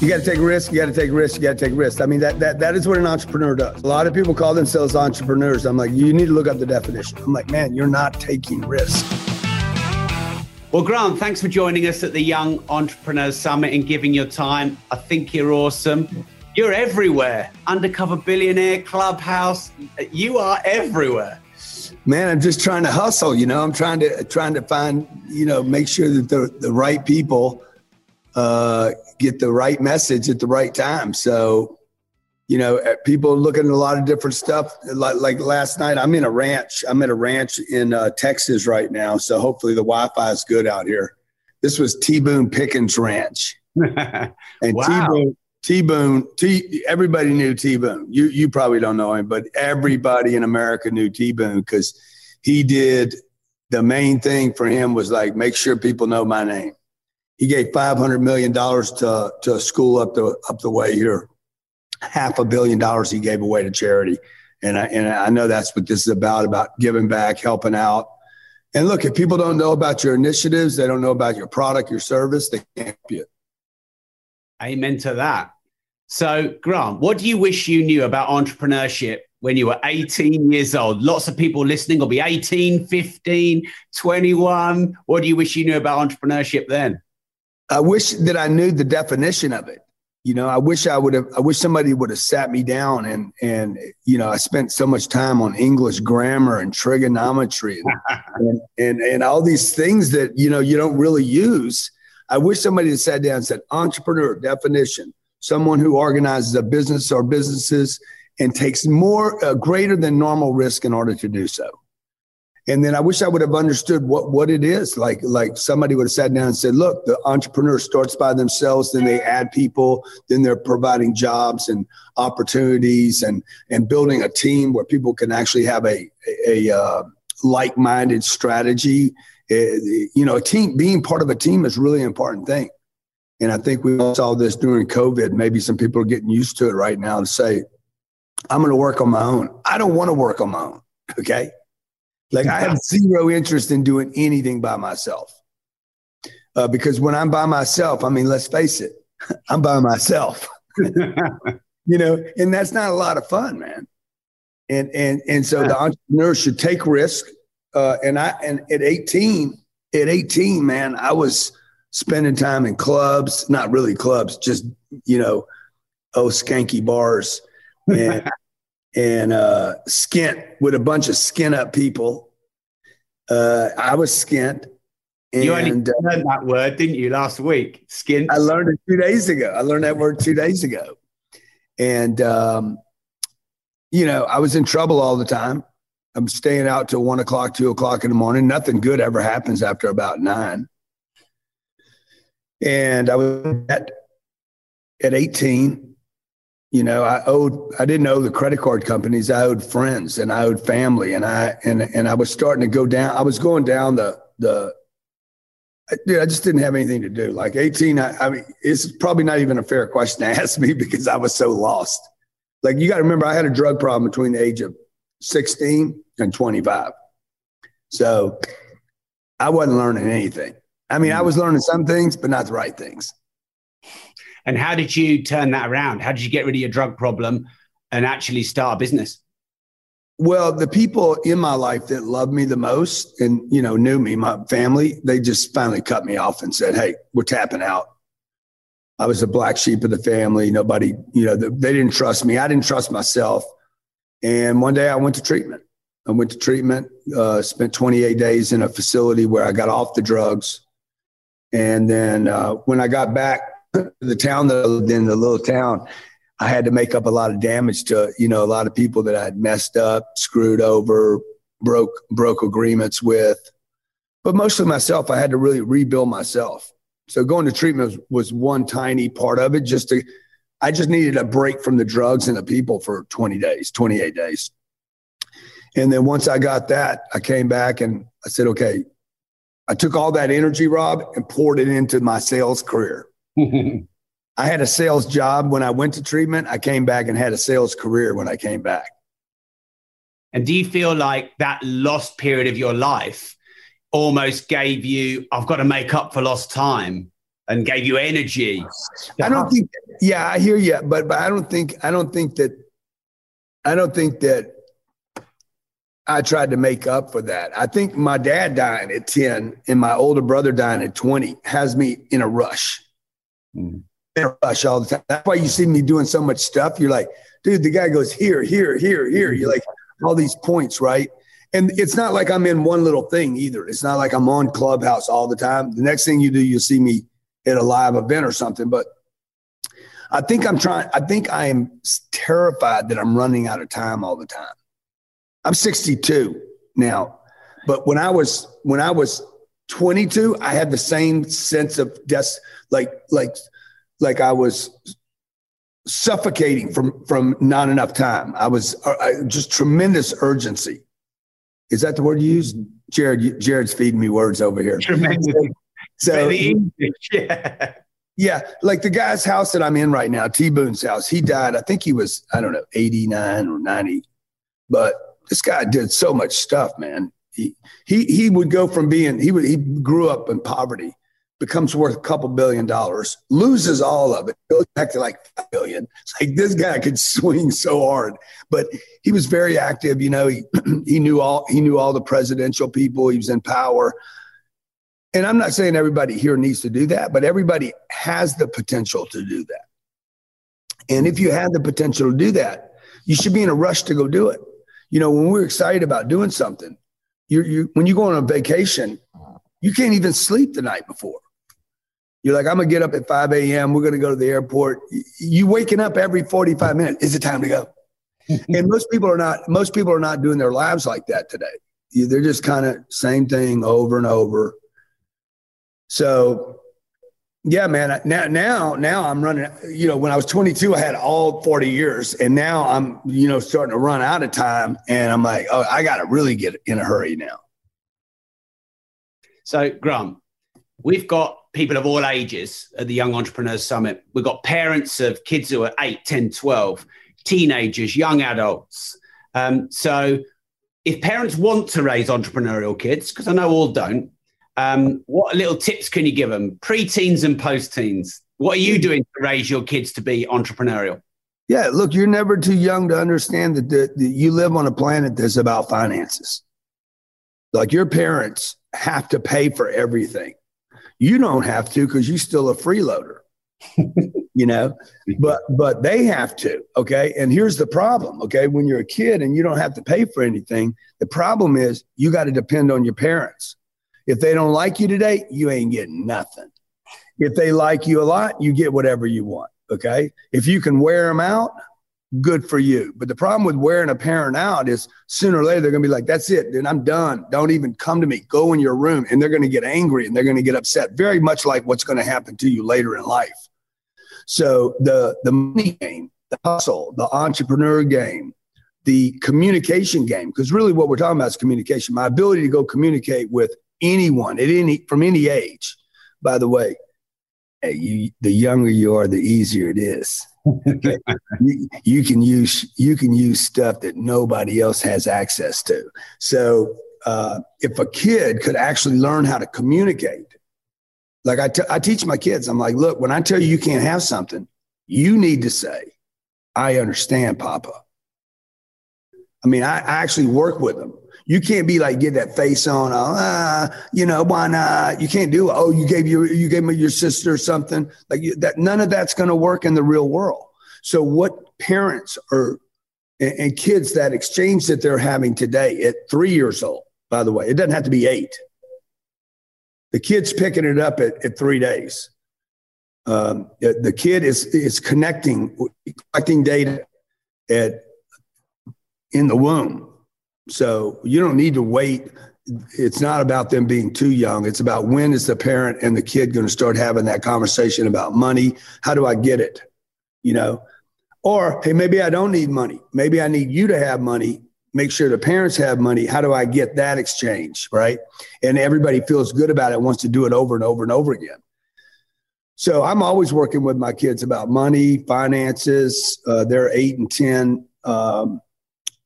You got to take risks. You got to take risks. You got to take risks. I mean, that, that that is what an entrepreneur does. A lot of people call themselves entrepreneurs. I'm like, you need to look up the definition. I'm like, man, you're not taking risks. Well, Grant, thanks for joining us at the Young Entrepreneurs Summit and giving your time. I think you're awesome. You're everywhere. Undercover billionaire, clubhouse. You are everywhere. Man, I'm just trying to hustle. You know, I'm trying to trying to find. You know, make sure that the the right people uh, get the right message at the right time. So, you know, uh, people looking at a lot of different stuff. Like, like last night, I'm in a ranch. I'm at a ranch in uh, Texas right now. So hopefully the Wi-Fi is good out here. This was T Boone Pickens Ranch, and wow. T Boone. T Boone, T. Everybody knew T Boone. You you probably don't know him, but everybody in America knew T Boone because he did the main thing for him was like make sure people know my name he gave five hundred million dollars to to a school up the up the way here. Half a billion dollars he gave away to charity, and I and I know that's what this is about about giving back, helping out. And look, if people don't know about your initiatives, they don't know about your product, your service, they can't help you. Amen to that. So, Grant, what do you wish you knew about entrepreneurship when you were 18 years old? Lots of people listening will be 18, 15, 21. What do you wish you knew about entrepreneurship then? I wish that I knew the definition of it. You know, I wish I would have. I wish somebody would have sat me down and and you know, I spent so much time on English grammar and trigonometry and and, and, and all these things that you know you don't really use. I wish somebody had sat down and said, entrepreneur definition: someone who organizes a business or businesses and takes more uh, greater than normal risk in order to do so. And then I wish I would have understood what, what it is. Like, like somebody would have sat down and said, look, the entrepreneur starts by themselves, then they add people, then they're providing jobs and opportunities and, and building a team where people can actually have a, a, a uh, like-minded strategy. Uh, you know, a team, being part of a team is really an important thing. And I think we saw this during COVID. Maybe some people are getting used to it right now to say, I'm going to work on my own. I don't want to work on my own. Okay. Like I have zero interest in doing anything by myself. Uh, because when I'm by myself, I mean, let's face it, I'm by myself. you know, and that's not a lot of fun, man. And and and so the entrepreneur should take risk. Uh, and I and at 18, at 18, man, I was spending time in clubs, not really clubs, just you know, oh skanky bars. And and uh, skint with a bunch of skin up people. Uh, I was skint. And, you only uh, learned that word, didn't you, last week? Skint. I learned it two days ago. I learned that word two days ago. And, um, you know, I was in trouble all the time. I'm staying out till one o'clock, two o'clock in the morning. Nothing good ever happens after about nine. And I was at, at 18 you know, I owed, I didn't owe the credit card companies. I owed friends and I owed family. And I, and, and I was starting to go down. I was going down the, the, dude, I just didn't have anything to do. Like 18, I, I mean, it's probably not even a fair question to ask me because I was so lost. Like you got to remember, I had a drug problem between the age of 16 and 25. So I wasn't learning anything. I mean, I mm. was learning some things, but not the right things. And how did you turn that around? How did you get rid of your drug problem and actually start a business? Well, the people in my life that loved me the most and, you know, knew me, my family, they just finally cut me off and said, Hey, we're tapping out. I was the black sheep of the family. Nobody, you know, they didn't trust me. I didn't trust myself. And one day I went to treatment. I went to treatment, uh, spent 28 days in a facility where I got off the drugs. And then uh, when I got back the town that I lived in, the little town, I had to make up a lot of damage to, you know, a lot of people that I had messed up, screwed over, broke broke agreements with. But mostly myself, I had to really rebuild myself. So going to treatment was, was one tiny part of it. Just to, I just needed a break from the drugs and the people for 20 days, 28 days. And then once I got that, I came back and I said, okay, I took all that energy, Rob, and poured it into my sales career. I had a sales job when I went to treatment. I came back and had a sales career when I came back. And do you feel like that lost period of your life almost gave you, I've got to make up for lost time? and gave you energy. I don't think. Yeah, I hear you, but but I don't think I don't think that I don't think that I tried to make up for that. I think my dad dying at 10 and my older brother dying at 20 has me in a rush. Mm. In a rush all the time. That's why you see me doing so much stuff. You're like, dude, the guy goes here, here, here, here. You're like, all these points, right? And it's not like I'm in one little thing either. It's not like I'm on Clubhouse all the time. The next thing you do, you'll see me at a live event or something. But I think I'm trying, I think I am terrified that I'm running out of time all the time. I'm 62 now, but when I was, when I was 22, I had the same sense of just like, like, like I was suffocating from from not enough time. I was uh, just tremendous urgency. Is that the word you use, Jared? Jared's feeding me words over here. Tremendous. So, yeah. Yeah, like the guy's house that I'm in right now, T Boone's house. He died. I think he was I don't know 89 or 90, but this guy did so much stuff, man. He he would go from being he would he grew up in poverty becomes worth a couple billion dollars, loses all of it, goes back to like a billion. It's like this guy could swing so hard, but he was very active. You know, he he knew all he knew all the presidential people. He was in power. And I'm not saying everybody here needs to do that, but everybody has the potential to do that. And if you have the potential to do that, you should be in a rush to go do it. You know, when we're excited about doing something, you you when you go on a vacation, you can't even sleep the night before you're like, I'm gonna get up at 5 a.m. We're gonna go to the airport. You waking up every 45 minutes. Is it time to go? and most people are not. Most people are not doing their lives like that today. They're just kind of same thing over and over. So, yeah, man. Now, now, now I'm running. You know, when I was 22, I had all 40 years, and now I'm, you know, starting to run out of time, and I'm like, oh, I got to really get in a hurry now. So, Grant, we've got people of all ages at the Young Entrepreneurs Summit. We've got parents of kids who are 8, 10, 12, teenagers, young adults. Um, so if parents want to raise entrepreneurial kids, because I know all don't, um, what little tips can you give them? Pre-teens and post-teens. What are you doing to raise your kids to be entrepreneurial? Yeah, look, you're never too young to understand that, that you live on a planet that's about finances. Like your parents have to pay for everything. You don't have to because you're still a freeloader, you know, but but they have to. Okay. And here's the problem. Okay. When you're a kid and you don't have to pay for anything, the problem is you got to depend on your parents. If they don't like you today, you ain't getting nothing. If they like you a lot, you get whatever you want. Okay. If you can wear them out, good for you. But the problem with wearing a parent out is sooner or later they're going to be like, that's it, then I'm done. Don't even come to me. Go in your room. And they're going to get angry and they're going to get upset, very much like what's going to happen to you later in life. So the, the money game, the hustle, the entrepreneur game, the communication game, because really what we're talking about is communication. My ability to go communicate with anyone at any from any age. By the way, you, the younger you are, the easier it is you, you, can use you can use stuff that nobody else has access to. So uh, if a kid could actually learn how to communicate, like I, t- I teach my kids, I'm like, look, when I tell you you can't have something, you need to say, "I understand, Papa." I mean, I, I actually work with them. You can't be like get that face on, oh, ah, you know, why not? You can't do. Oh, you gave your you gave me your sister something like that. None of that's going to work in the real world. So, what parents are and, and kids that exchange that they're having today at three years old, by the way, it doesn't have to be eight. The kid's picking it up at, at three days. Um, the kid is is connecting, collecting data at in the womb so you don't need to wait. It's not about them being too young. It's about when is the parent and the kid going to start having that conversation about money? How do I get it? You know, or hey, maybe I don't need money. Maybe I need you to have money. Make sure the parents have money. How do I get that exchange? Right. And everybody feels good about it, wants to do it over and over and over again. So I'm always working with my kids about money, finances. Uh, they're eight and 10. Um,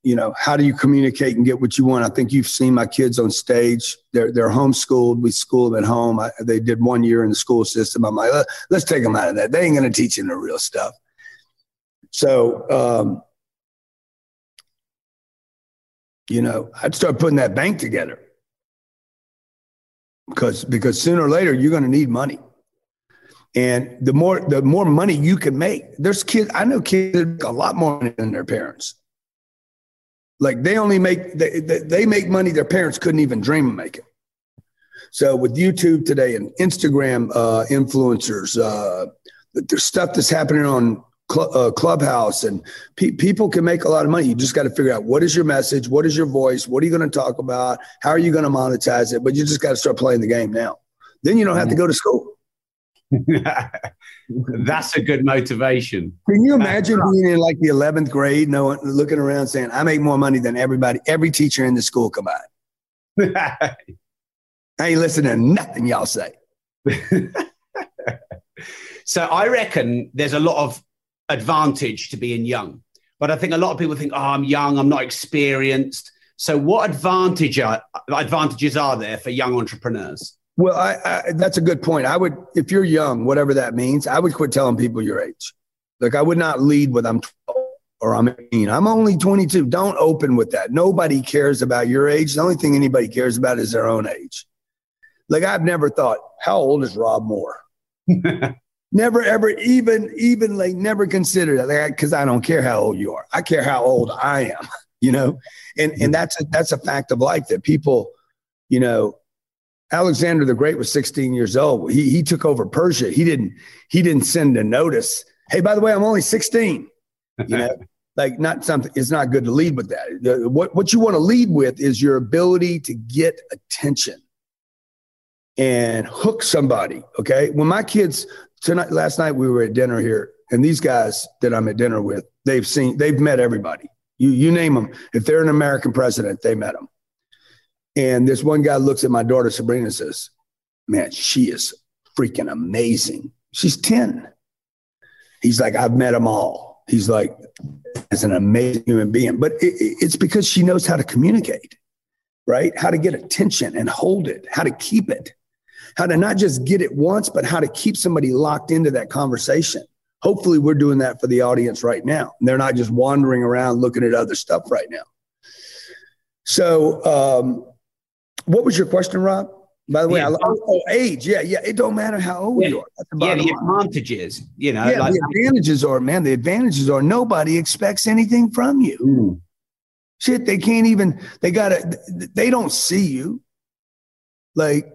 you know, how do you communicate and get what you want? I think you've seen my kids on stage. They're they're homeschooled. We school them at home. I, they did one year in the school system. I'm like, let's take them out of that. They ain't going to teach them the real stuff. So, um, you know, I'd start putting that bank together because because sooner or later you're going to need money. And the more the more money you can make, there's kids. I know kids a lot more than their parents. Like they only make they, they make money their parents couldn't even dream of making. So with YouTube today and Instagram uh, influencers, uh, there's stuff that's happening on Cl- uh, Clubhouse, and pe- people can make a lot of money. You just got to figure out what is your message, what is your voice, what are you going to talk about, how are you going to monetize it. But you just got to start playing the game now. Then you don't have to go to school. That's a good motivation. Can you imagine being in like the 11th grade, no looking around saying, I make more money than everybody, every teacher in the school combined? I ain't listening to nothing y'all say. so I reckon there's a lot of advantage to being young. But I think a lot of people think, oh, I'm young, I'm not experienced. So what advantage are, advantages are there for young entrepreneurs? Well, I, I, that's a good point. I would, if you're young, whatever that means, I would quit telling people your age. Like I would not lead with I'm 12 or I'm 18. I'm only 22. Don't open with that. Nobody cares about your age. The only thing anybody cares about is their own age. Like I've never thought, how old is Rob Moore? never, ever, even, even like never considered that like, because I don't care how old you are. I care how old I am. You know, and and that's a, that's a fact of life that people, you know, Alexander the Great was 16 years old. He, he took over Persia. He didn't he didn't send a notice. Hey, by the way, I'm only 16. You know, like not something. It's not good to lead with that. What what you want to lead with is your ability to get attention and hook somebody. Okay, when my kids tonight, last night we were at dinner here, and these guys that I'm at dinner with, they've seen, they've met everybody. You you name them. If they're an American president, they met them. And this one guy looks at my daughter, Sabrina, and says, Man, she is freaking amazing. She's 10. He's like, I've met them all. He's like, as an amazing human being. But it, it's because she knows how to communicate, right? How to get attention and hold it, how to keep it, how to not just get it once, but how to keep somebody locked into that conversation. Hopefully, we're doing that for the audience right now. They're not just wandering around looking at other stuff right now. So, um, what was your question, Rob? By the way, I, oh, age. Yeah, yeah. It don't matter how old yeah. you are. Yeah, the advantages. You know, yeah, like, the advantages are, man. The advantages are nobody expects anything from you. Mm. Shit, they can't even. They gotta. They don't see you. Like,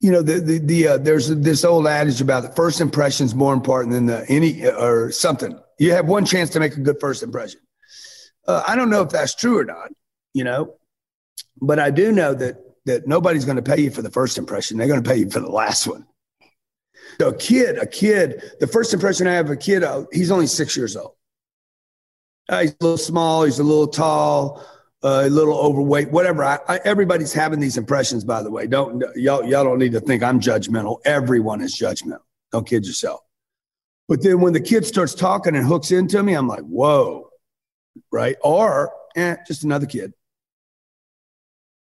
you know, the the, the uh, there's this old adage about the first impression is more important than the any or something. You have one chance to make a good first impression. Uh, I don't know if that's true or not. You know, but I do know that that nobody's going to pay you for the first impression. They're going to pay you for the last one. So a kid, a kid, the first impression I have of a kid, uh, he's only six years old. Uh, he's a little small, he's a little tall, uh, a little overweight, whatever. I, I, everybody's having these impressions, by the way. Don't y'all y'all don't need to think I'm judgmental. Everyone is judgmental. Don't kid yourself. But then when the kid starts talking and hooks into me, I'm like, whoa, right? Or eh, just another kid.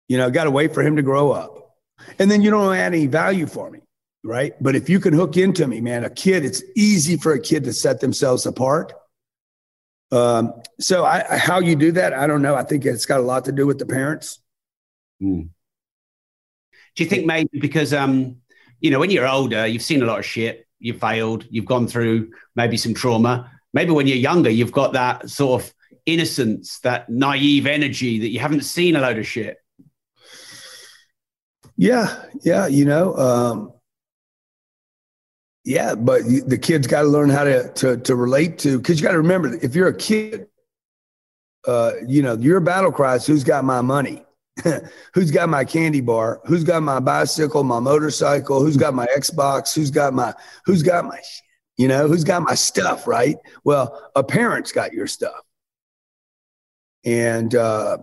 You know, got to wait for him to grow up. And then you don't add any value for me, right? But if you can hook into me, man, a kid, it's easy for a kid to set themselves apart. Um, so I, how you do that, I don't know. I think it's got a lot to do with the parents. Mm. Do you think maybe because um, you know, when you're older, you've seen a lot of shit, you've failed, you've gone through maybe some trauma. Maybe when you're younger, you've got that sort of innocence, that naive energy that you haven't seen a load of shit. Yeah, yeah, you know, um, yeah, but the kids got to learn how to to to relate to because you got to remember if you're a kid, uh, you know, your battle cry is who's got my money, who's got my candy bar, who's got my bicycle, my motorcycle, who's got my Xbox, who's got my who's got my you know, who's got my stuff, right? Well, a parent's got your stuff, and uh,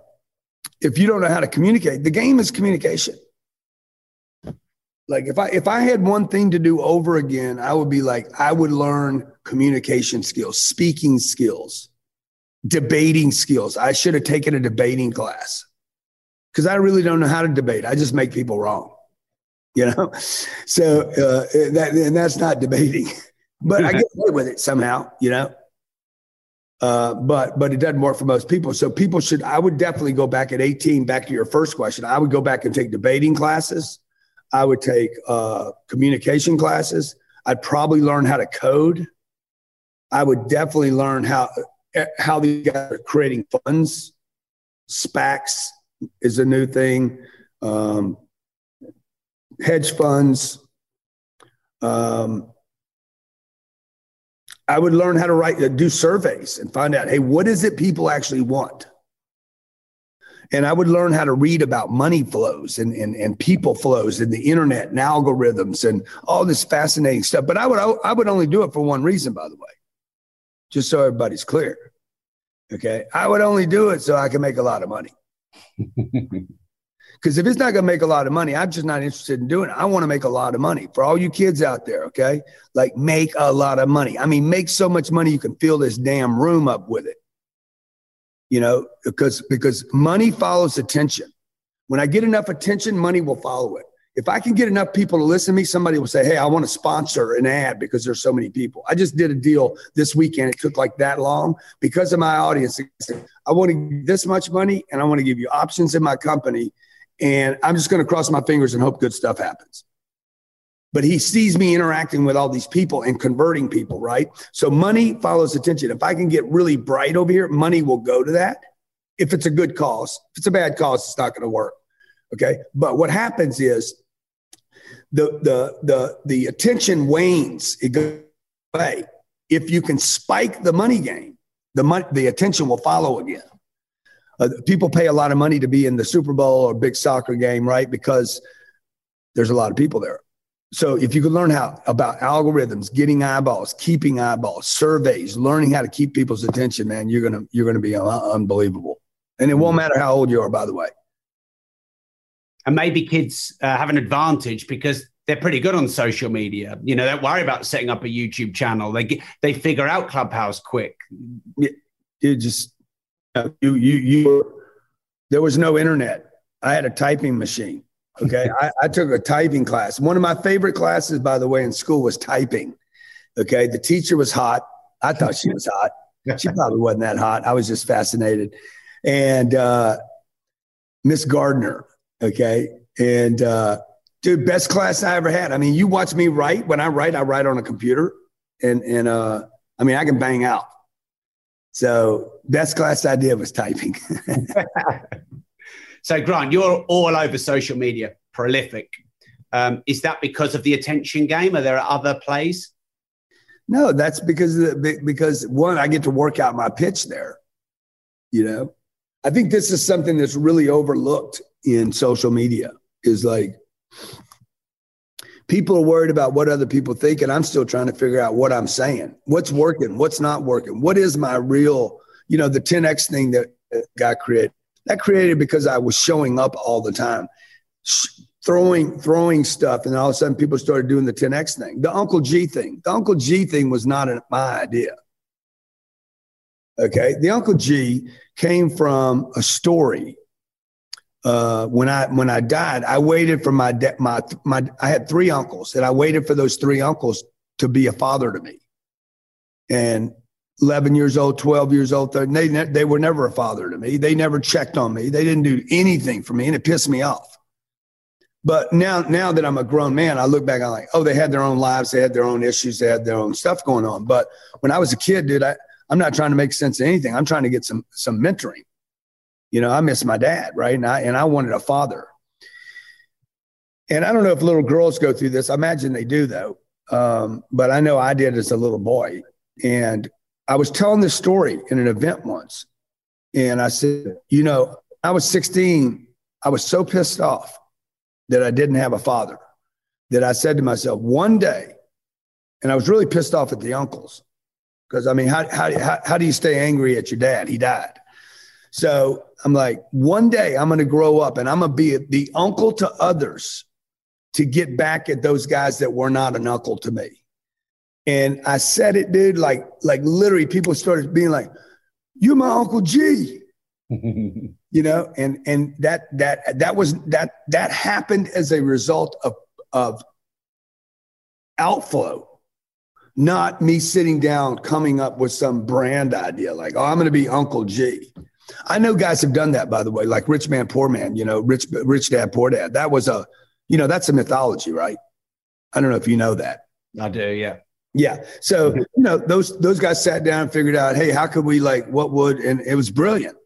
if you don't know how to communicate, the game is communication. Like if I if I had one thing to do over again, I would be like I would learn communication skills, speaking skills. debating skills. I should have taken a debating class because I really don't know how to debate. I just make people wrong, you know? So, uh, that, and that's not debating, but I get away with it somehow, you know? Uh, but but it doesn't work for most people. So people should. I would definitely go back at 18. Back to your first question, I would go back and take debating classes. I would take uh, communication classes. I'd probably learn how to code. I would definitely learn how how these guys are creating funds. SPACs is a new thing. Um, hedge funds. Um, I would learn how to write, uh, do surveys and find out, hey, what is it people actually want? And I would learn how to read about money flows and, and, and people flows and the internet and algorithms and all this fascinating stuff. But I would, I would only do it for one reason, by the way, just so everybody's clear. Okay. I would only do it so I can make a lot of money. Because if it's not going to make a lot of money, I'm just not interested in doing it. I want to make a lot of money for all you kids out there. Okay. Like make a lot of money. I mean, make so much money you can fill this damn room up with it. You know, because because money follows attention. When I get enough attention, money will follow it. If I can get enough people to listen to me, somebody will say, Hey, I want to sponsor an ad because there's so many people. I just did a deal this weekend. It took like that long because of my audience. I want to give this much money and I want to give you options in my company and I'm just going to cross my fingers and hope good stuff happens. But he sees me interacting with all these people and converting people, right? So money follows attention. If I can get really bright over here, money will go to that. If it's a good cause, if it's a bad cause, it's not going to work. Okay. But what happens is the the the the attention wanes. It goes away. If you can spike the money game, the money, the attention will follow again uh, people pay a lot of money to be in the Super Bowl or big soccer game, right? Because there's a lot of people there. So if you could learn how about algorithms, getting eyeballs, keeping eyeballs, surveys, learning how to keep people's attention, man, you're gonna you're gonna be uh, unbelievable. And it won't mm. matter how old you are, by the way. And maybe kids uh, have an advantage because they're pretty good on social media. You know, they don't worry about setting up a YouTube channel. They get, they figure out Clubhouse quick. You just uh, you, you, you, there was no internet. I had a typing machine. Okay. I, I took a typing class. One of my favorite classes, by the way, in school was typing. Okay. The teacher was hot. I thought she was hot. She probably wasn't that hot. I was just fascinated. And uh, Miss Gardner. Okay. And uh, dude, best class I ever had. I mean, you watch me write. When I write, I write on a computer. And, and uh, I mean, I can bang out. So best class I did was typing. so Grant, you're all over social media, prolific. Um, is that because of the attention game? Are there other plays? No, that's because the, because one, I get to work out my pitch there. You know, I think this is something that's really overlooked in social media. Is like people are worried about what other people think, and I'm still trying to figure out what I'm saying, what's working, what's not working, what is my real, you know, the 10x thing that got created. That created because I was showing up all the time, throwing throwing stuff, and all of a sudden people started doing the 10x thing. The Uncle G thing, the Uncle G thing was not my idea. Okay, the Uncle G came from a story uh, when I when I died, I waited for my de- my my. I had three uncles, and I waited for those three uncles to be a father to me. And 11 years old, 12 years old, they they were never a father to me. They never checked on me. They didn't do anything for me, and it pissed me off. But now now that I'm a grown man, I look back. I'm like, oh, they had their own lives, they had their own issues, they had their own stuff going on. But when I was a kid, dude, I I'm not trying to make sense of anything. I'm trying to get some some mentoring. You know, I miss my dad, right? And I and I wanted a father. And I don't know if little girls go through this. I imagine they do though. Um, but I know I did as a little boy. And I was telling this story in an event once. And I said, you know, I was 16. I was so pissed off that I didn't have a father that I said to myself, one day, and I was really pissed off at the uncles. Because I mean, how, how, how, how do you stay angry at your dad? He died. So I'm like, one day I'm going to grow up and I'm going to be the uncle to others to get back at those guys that were not an uncle to me. And I said it, dude, like, like literally people started being like, you're my Uncle G. you know, and and that that that was that that happened as a result of of outflow, not me sitting down coming up with some brand idea like, oh, I'm going to be Uncle G. I know guys have done that, by the way, like Rich Man, Poor Man. You know, Rich Rich Dad, Poor Dad. That was a, you know, that's a mythology, right? I don't know if you know that. I do, yeah. Yeah. So, you know, those those guys sat down and figured out, hey, how could we like what would and it was brilliant.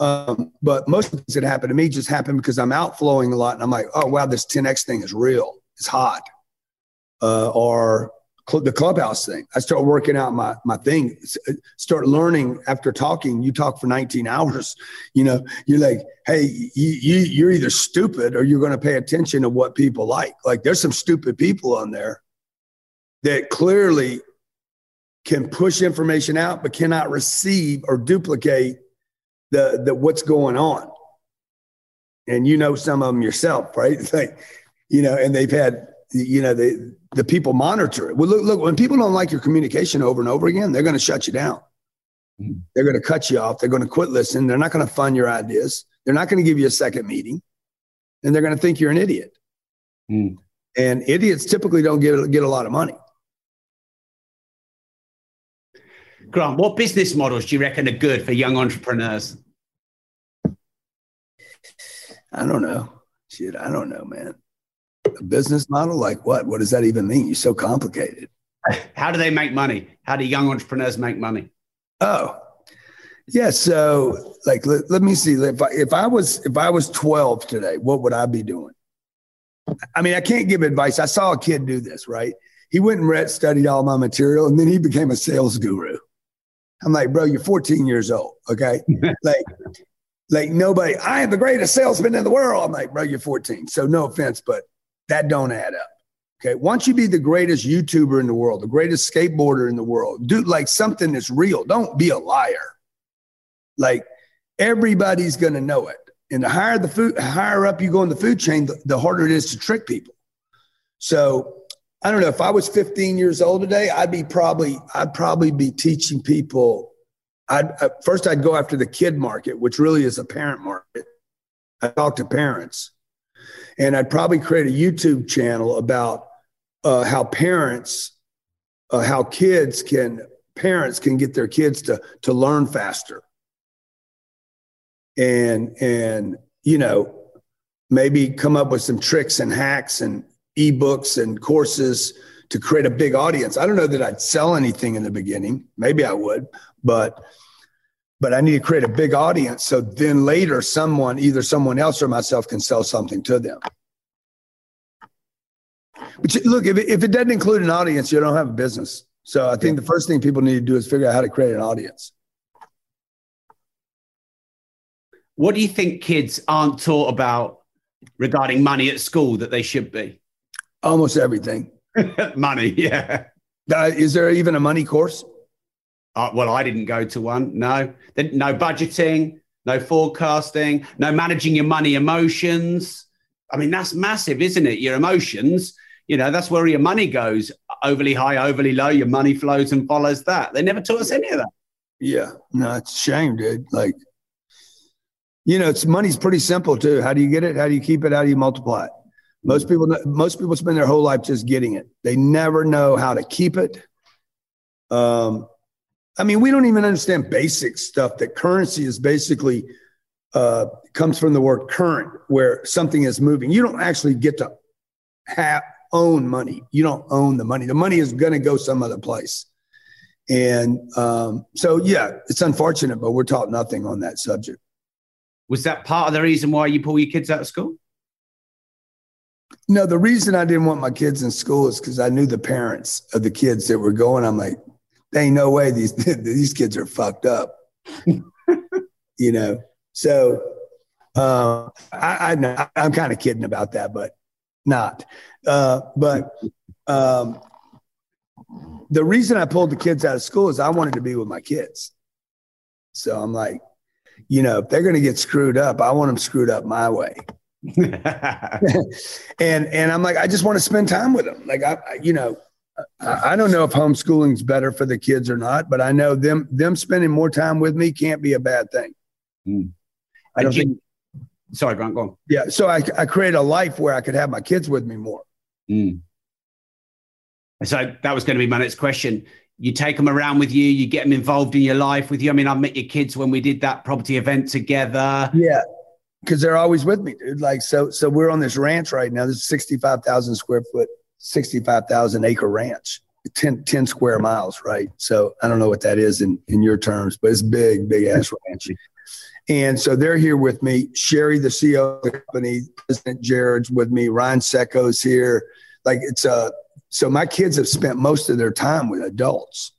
Um, but most things that happened to me just happened because I'm outflowing a lot and I'm like, oh wow, this 10x thing is real. It's hot. Uh, or cl- the clubhouse thing. I start working out my my thing. Start learning after talking. You talk for 19 hours. You know, you're like, hey, you, you you're either stupid or you're going to pay attention to what people like. Like, there's some stupid people on there that clearly can push information out but cannot receive or duplicate the, the what's going on. And you know some of them yourself right? Like you know and they've had you know the the people monitor it. Well look look when people don't like your communication over and over again they're going to shut you down. Mm-hmm. they're going to cut you off. They're going to quit listening. They're not going to fund your ideas. They're not going to give you a second meeting. And they're going to think you're an idiot. Mm. and idiots typically don't get get a lot of money Grant, what business models do you reckon are good for young entrepreneurs? I don't know. Shit, I don't know, man. A business model like what? What does that even mean? You're so complicated. How do they make money? How do young entrepreneurs make money? Oh, yeah. So, like, let, let me see. If I, if I was if I was 12 today, what would I be doing? I mean, I can't give advice. I saw a kid do this. Right? He went and read, studied all my material, and then he became a sales guru. I'm like, bro, you're 14 years old. Okay. like, like nobody, I am the greatest salesman in the world. I'm like, bro, you're 14. So no offense, but that don't add up. Okay. Once you be the greatest YouTuber in the world, the greatest skateboarder in the world, do like something that's real. Don't be a liar. Like everybody's going to know it. And the higher the food, higher up you go in the food chain, the, the harder it is to trick people. So I don't know if I was 15 years old today, I'd be probably I'd probably be teaching people. I'd uh, first I'd go after the kid market, which really is a parent market. I talk to parents, and I'd probably create a YouTube channel about uh, how parents, uh, how kids can parents can get their kids to to learn faster, and and you know maybe come up with some tricks and hacks and ebooks and courses to create a big audience. I don't know that I'd sell anything in the beginning. Maybe I would, but but I need to create a big audience so then later someone, either someone else or myself, can sell something to them. But look, if it, if it doesn't include an audience, you don't have a business. So I think the first thing people need to do is figure out how to create an audience. What do you think kids aren't taught about regarding money at school that they should be? Almost everything. money, yeah. Uh, is there even a money course? Uh, well, I didn't go to one. No, no budgeting, no forecasting, no managing your money emotions. I mean, that's massive, isn't it? Your emotions, you know, that's where your money goes overly high, overly low. Your money flows and follows that. They never taught us any of that. Yeah, no, it's a shame, dude. Like, you know, it's money's pretty simple too. How do you get it? How do you keep it? How do you multiply it? Most people, most people spend their whole life just getting it. They never know how to keep it. Um, I mean, we don't even understand basic stuff. That currency is basically uh, comes from the word current, where something is moving. You don't actually get to have own money. You don't own the money. The money is going to go some other place. And um, so, yeah, it's unfortunate, but we're taught nothing on that subject. Was that part of the reason why you pull your kids out of school? No, the reason I didn't want my kids in school is because I knew the parents of the kids that were going. I'm like, there ain't no way these these kids are fucked up, you know. So uh, I, I know I'm kind of kidding about that, but not. Uh, but um, the reason I pulled the kids out of school is I wanted to be with my kids. So I'm like, you know, if they're going to get screwed up, I want them screwed up my way. and and I'm like, I just want to spend time with them. Like I, you know, I don't know if homeschooling's better for the kids or not, but I know them them spending more time with me can't be a bad thing. Mm. I don't you, think. Sorry, Grant, go on. Yeah, so I I create a life where I could have my kids with me more. Mm. So that was going to be my next question. You take them around with you, you get them involved in your life with you. I mean, I met your kids when we did that property event together. Yeah, because they're always with me, dude. Like, so, so we're on this ranch right now. This is 65,000 square foot, 65,000 acre ranch, 10, 10 square miles, right? So I don't know what that is in, in your terms, but it's big, big ass ranch. And so they're here with me. Sherry, the CEO of the company, President Jared's with me. Ryan Secco's here. Like it's a, uh, so my kids have spent most of their time with adults.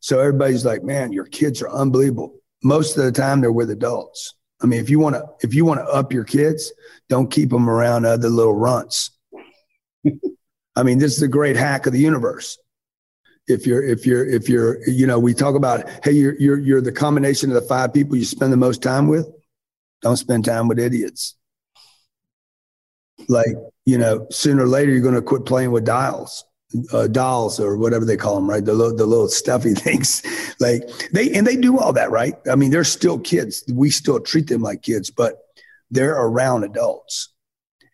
So everybody's like, man, your kids are unbelievable. Most of the time they're with adults. I mean, if you want to, if you want to up your kids, don't keep them around other little runts. I mean, this is the great hack of the universe. If you're, if you're, if you're, you know, we talk about, hey, you're, you're, you're the combination of the five people you spend the most time with. Don't spend time with idiots. Like, you know, sooner or later, you're going to quit playing with dials uh, dolls or whatever they call them, right? The little, the little stuffy things, like they and they do all that, right? I mean, they're still kids. We still treat them like kids, but they're around adults,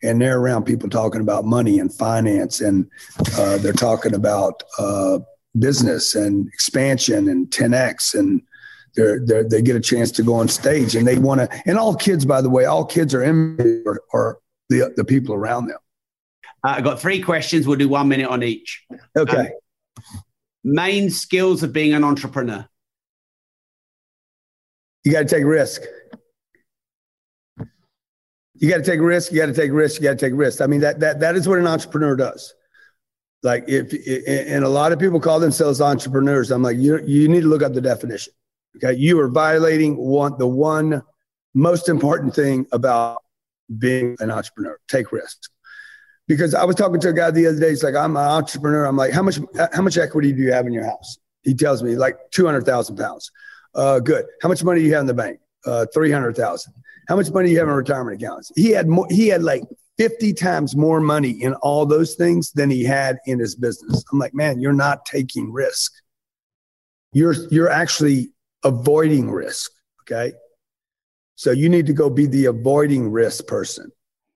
and they're around people talking about money and finance, and uh, they're talking about uh, business and expansion and 10x, and they're, they're, they get a chance to go on stage, and they want to. And all kids, by the way, all kids are in or, or the the people around them. Uh, I've got three questions. We'll do one minute on each. Okay. Um, main skills of being an entrepreneur. You got to take risk. You got to take risk. You got to take risk. You got to take risk. I mean that that that is what an entrepreneur does. Like if and a lot of people call themselves entrepreneurs. I'm like you you need to look up the definition. Okay, you are violating one the one most important thing about being an entrepreneur. Take risks because I was talking to a guy the other day. He's like, I'm an entrepreneur. I'm like, how much, how much equity do you have in your house? He tells me like 200,000 pounds. Uh, good. How much money do you have in the bank? Uh, 300,000. How much money do you have in retirement accounts? He had more, he had like 50 times more money in all those things than he had in his business. I'm like, man, you're not taking risk. You're, you're actually avoiding risk. Okay. So you need to go be the avoiding risk person.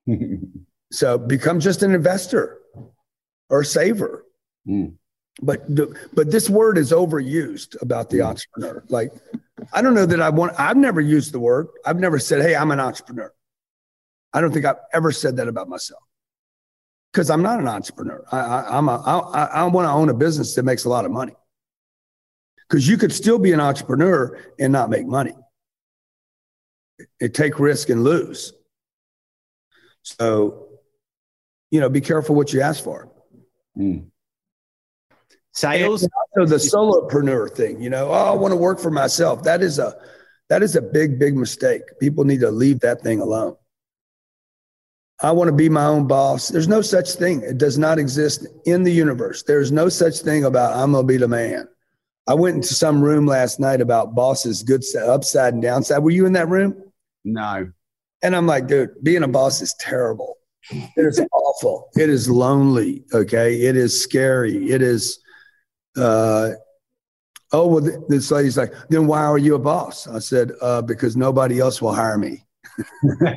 So become just an investor or saver. Mm. But but this word is overused about the mm. entrepreneur. Like I don't know that I want. I've never used the word. I've never said, "Hey, I'm an entrepreneur." I don't think I've ever said that about myself because I'm not an entrepreneur. I, I, I'm a, I, I want to own a business that makes a lot of money. Because you could still be an entrepreneur and not make money. It take risk and lose. So you know, be careful what you ask for. Mm. Sales. So the solopreneur thing, you know, oh, I want to work for myself. That is a that is a big, big mistake. People need to leave that thing alone. I want to be my own boss. There's no such thing. It does not exist in the universe. There's no such thing about I'm gonna be the man. I went into some room last night about bosses, good upside and downside. Were you in that room? No. And I'm like, dude, being a boss is terrible. It is awful. It is lonely. Okay. It is scary. It is, uh, oh, well, this lady's like, then why are you a boss? I said, uh, because nobody else will hire me.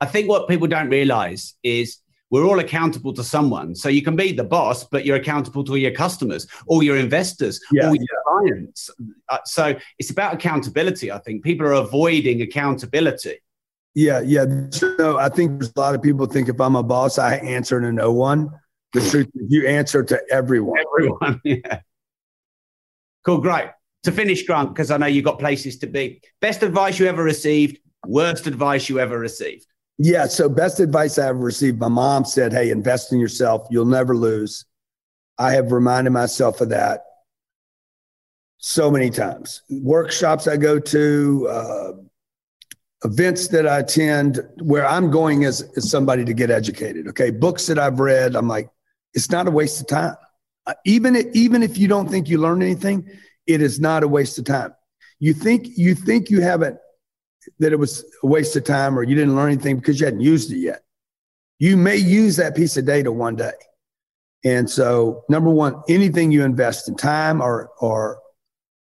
I think what people don't realize is we're all accountable to someone. So you can be the boss, but you're accountable to your customers or your investors yeah, or your yeah. clients. Uh, so it's about accountability. I think people are avoiding accountability. Yeah, yeah. So I think there's a lot of people think if I'm a boss, I answer to no one. The truth is, you answer to everyone. Everyone, yeah. Cool, great. To finish, Grant, because I know you've got places to be. Best advice you ever received, worst advice you ever received. Yeah, so best advice I ever received. My mom said, Hey, invest in yourself. You'll never lose. I have reminded myself of that so many times. Workshops I go to, uh, events that I attend where I'm going as, as somebody to get educated. Okay. Books that I've read, I'm like, it's not a waste of time. Uh, even, even if you don't think you learned anything, it is not a waste of time. You think, you think you haven't, that it was a waste of time or you didn't learn anything because you hadn't used it yet. You may use that piece of data one day. And so, number one, anything you invest in time or or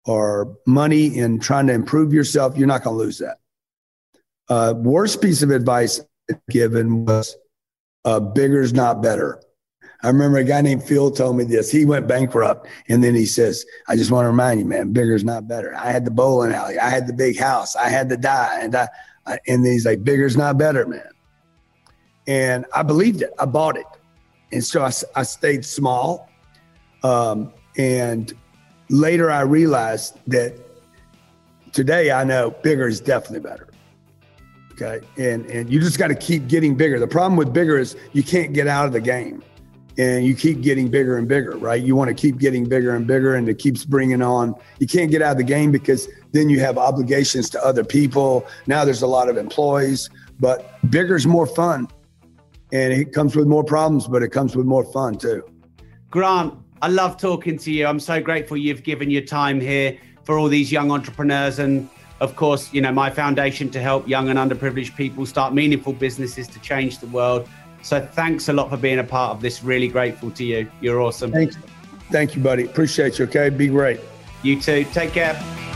or money in trying to improve yourself, you're not going to lose that. Uh, worst piece of advice given was uh, bigger's not better. I remember a guy named Phil told me this. He went bankrupt, and then he says, "I just want to remind you, man, bigger's not better. I had the bowling alley, I had the big house, I had the die, and I, I and then he's like, bigger's not better, man." And I believed it. I bought it, and so I, I stayed small. Um, and later, I realized that today I know bigger is definitely better. Okay, and and you just got to keep getting bigger. The problem with bigger is you can't get out of the game and you keep getting bigger and bigger, right? You want to keep getting bigger and bigger, and it keeps bringing on. You can't get out of the game because then you have obligations to other people. Now there's a lot of employees, but bigger is more fun, and it comes with more problems, but it comes with more fun too. Grant, I love talking to you. I'm so grateful you've given your time here for all these young entrepreneurs and of course, you know, my foundation to help young and underprivileged people start meaningful businesses to change the world. So thanks a lot for being a part of this. Really grateful to you. You're awesome. Thanks. Thank you, buddy. Appreciate you. Okay. Be great. You too. Take care.